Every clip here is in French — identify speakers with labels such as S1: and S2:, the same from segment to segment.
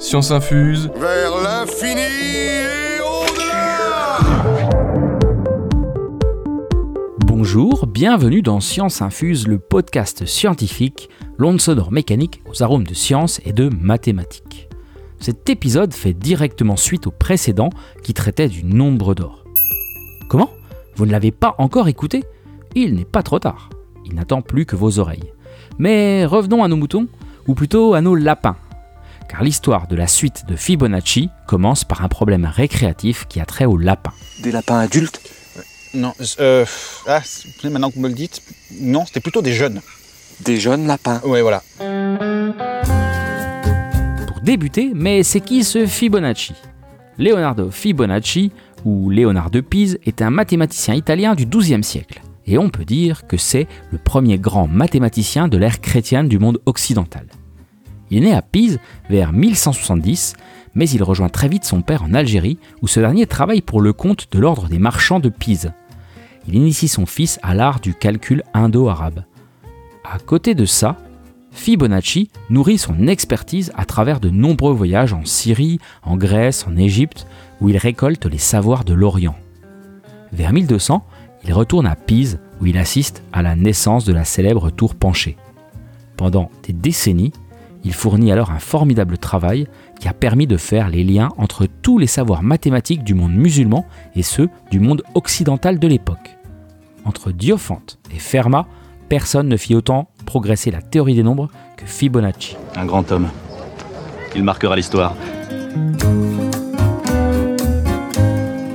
S1: Science infuse.
S2: Vers l'infini et au-delà
S3: Bonjour, bienvenue dans Science Infuse, le podcast scientifique, l'onde sonore mécanique aux arômes de science et de mathématiques. Cet épisode fait directement suite au précédent qui traitait du nombre d'or. Comment? Vous ne l'avez pas encore écouté? Il n'est pas trop tard. Il n'attend plus que vos oreilles. Mais revenons à nos moutons, ou plutôt à nos lapins. Car l'histoire de la suite de Fibonacci commence par un problème récréatif qui a trait aux lapins.
S4: Des lapins adultes?
S5: Non, euh, ah, maintenant que vous me le dites, non, c'était plutôt des jeunes.
S4: Des jeunes lapins?
S5: Ouais, voilà.
S3: Pour débuter, mais c'est qui ce Fibonacci? Leonardo Fibonacci, ou Léonard de Pise, est un mathématicien italien du XIIe siècle. Et on peut dire que c'est le premier grand mathématicien de l'ère chrétienne du monde occidental. Il est né à Pise vers 1170, mais il rejoint très vite son père en Algérie, où ce dernier travaille pour le compte de l'ordre des marchands de Pise. Il initie son fils à l'art du calcul indo-arabe. À côté de ça, Fibonacci nourrit son expertise à travers de nombreux voyages en Syrie, en Grèce, en Égypte, où il récolte les savoirs de l'Orient. Vers 1200, il retourne à Pise, où il assiste à la naissance de la célèbre tour penchée. Pendant des décennies, il fournit alors un formidable travail qui a permis de faire les liens entre tous les savoirs mathématiques du monde musulman et ceux du monde occidental de l'époque. Entre Diophante et Fermat, personne ne fit autant progresser la théorie des nombres que Fibonacci.
S6: Un grand homme. Il marquera l'histoire.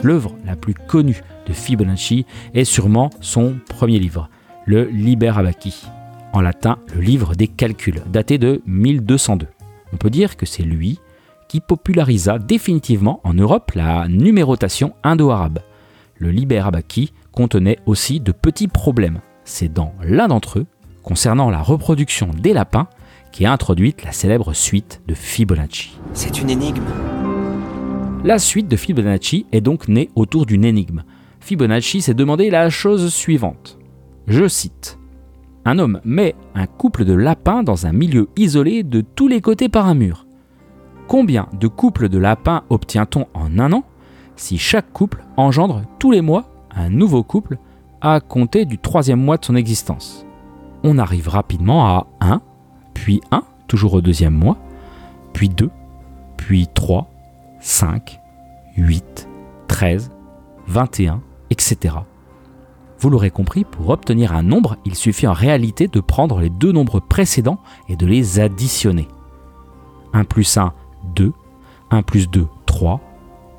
S3: L'œuvre la plus connue de Fibonacci est sûrement son premier livre, le Liber Abaci, en latin le livre des calculs, daté de 1202. On peut dire que c'est lui qui popularisa définitivement en Europe la numérotation indo-arabe. Le Liber Abaci contenait aussi de petits problèmes. C'est dans l'un d'entre eux, concernant la reproduction des lapins, qu'est introduite la célèbre suite de Fibonacci.
S4: C'est une énigme.
S3: La suite de Fibonacci est donc née autour d'une énigme. Fibonacci s'est demandé la chose suivante. Je cite. Un homme met un couple de lapins dans un milieu isolé de tous les côtés par un mur. Combien de couples de lapins obtient-on en un an si chaque couple engendre tous les mois un nouveau couple à compter du troisième mois de son existence? On arrive rapidement à 1, puis 1, toujours au deuxième mois, puis 2, puis 3, 5, 8, 13, 21, etc. Vous l'aurez compris, pour obtenir un nombre, il suffit en réalité de prendre les deux nombres précédents et de les additionner. 1 plus 1, 2, 1 plus 2, 3,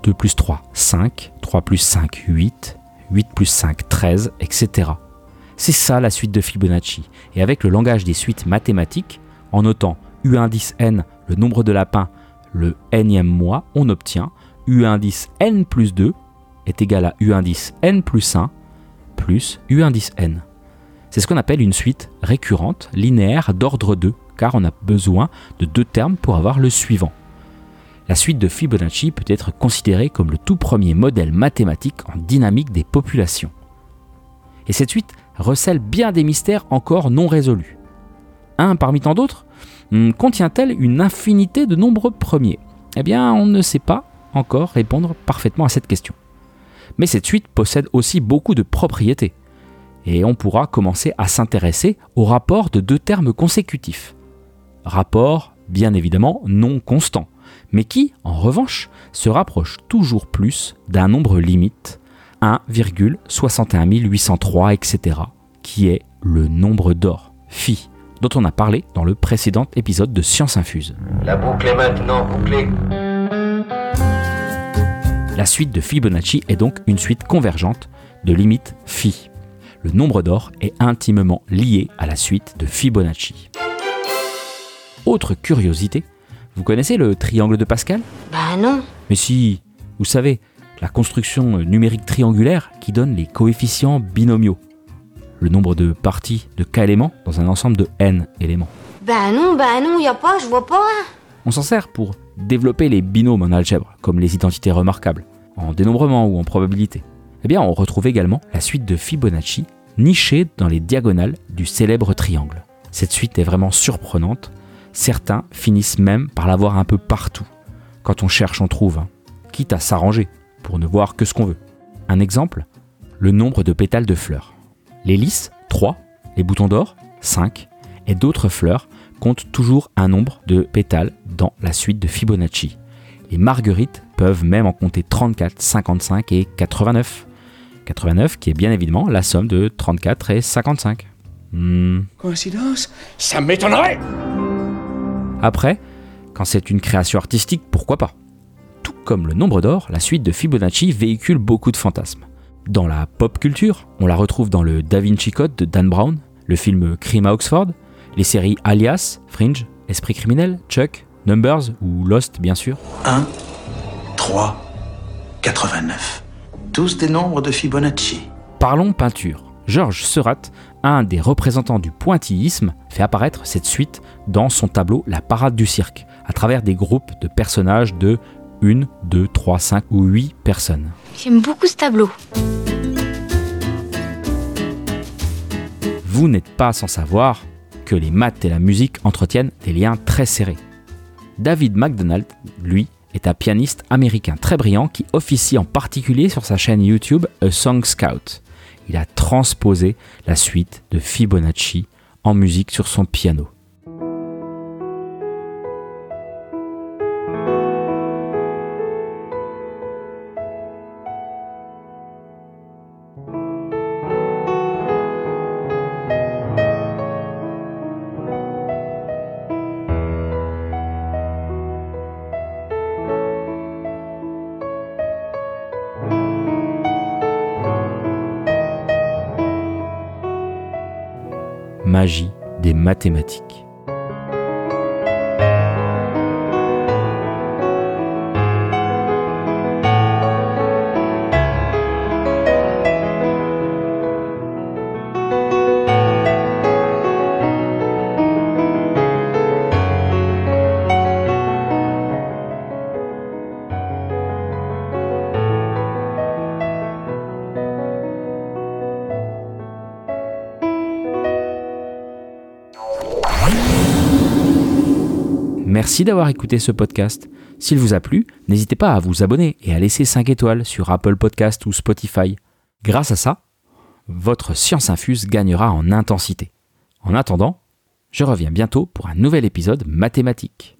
S3: 2 plus 3, 5, 3 plus 5, 8, 8 plus 5, 13, etc. C'est ça la suite de Fibonacci, et avec le langage des suites mathématiques, en notant U indice n, le nombre de lapins, le nème mois, on obtient U indice n plus 2 est égal à U indice n plus 1 plus U indice n. C'est ce qu'on appelle une suite récurrente, linéaire d'ordre 2, car on a besoin de deux termes pour avoir le suivant. La suite de Fibonacci peut être considérée comme le tout premier modèle mathématique en dynamique des populations. Et cette suite recèle bien des mystères encore non résolus. Un parmi tant d'autres, hmm, contient-elle une infinité de nombres premiers? Eh bien, on ne sait pas encore répondre parfaitement à cette question. Mais cette suite possède aussi beaucoup de propriétés. Et on pourra commencer à s'intéresser au rapport de deux termes consécutifs. Rapport, bien évidemment, non constant, mais qui, en revanche, se rapproche toujours plus d'un nombre limite, 1,61803, etc., qui est le nombre d'or, phi, dont on a parlé dans le précédent épisode de Science Infuse.
S7: La boucle est maintenant bouclée.
S3: La suite de Fibonacci est donc une suite convergente de limites phi. Le nombre d'or est intimement lié à la suite de Fibonacci. Autre curiosité, vous connaissez le triangle de Pascal?
S8: Bah non.
S3: Mais si, vous savez, la construction numérique triangulaire qui donne les coefficients binomiaux. Le nombre de parties de k éléments dans un ensemble de n éléments.
S8: Bah non, bah non, y a pas, je vois pas.
S3: On s'en sert pour développer les binômes en algèbre, comme les identités remarquables, en dénombrement ou en probabilité. Eh bien, on retrouve également la suite de Fibonacci nichée dans les diagonales du célèbre triangle. Cette suite est vraiment surprenante. Certains finissent même par la voir un peu partout, Quand on cherche, on trouve, hein. quitte à s'arranger pour ne voir que ce qu'on veut. Un exemple le nombre de pétales de fleurs. Les lys, 3, les boutons d'or, 5, et d'autres fleurs comptent toujours un nombre de pétales dans la suite de Fibonacci. Les marguerites peuvent même en compter 34, 55 et 89. 89 qui est bien évidemment la somme de 34 et 55. Hmm.
S2: Coïncidence? Ça m'étonnerait
S3: Après, quand c'est une création artistique, pourquoi pas? Tout comme le nombre d'or, la suite de Fibonacci véhicule beaucoup de fantasmes. Dans la pop culture, on la retrouve dans le Da Vinci Code de Dan Brown, le film Crime à Oxford, les séries Alias, Fringe, Esprit criminel, Chuck, Numbers ou Lost bien sûr.
S1: 1, 3, 89. Tous des nombres de Fibonacci.
S3: Parlons peinture. Georges Seurat, un des représentants du pointillisme, fait apparaître cette suite dans son tableau La Parade du cirque, à travers des groupes de personnages de 1, 2, 3, 5 ou 8 personnes.
S8: J'aime beaucoup ce tableau.
S3: Vous n'êtes pas sans savoir que les maths et la musique entretiennent des liens très serrés. David McDonald, lui, est un pianiste américain très brillant qui officie en particulier sur sa chaîne YouTube A Song Scout. Il a transposé la suite de Fibonacci en musique sur son piano. Magie des mathématiques. Merci d'avoir écouté ce podcast. S'il vous a plu, n'hésitez pas à vous abonner et à laisser 5 étoiles sur Apple Podcast ou Spotify. Grâce à ça, votre science infuse gagnera en intensité. En attendant, je reviens bientôt pour un nouvel épisode mathématique.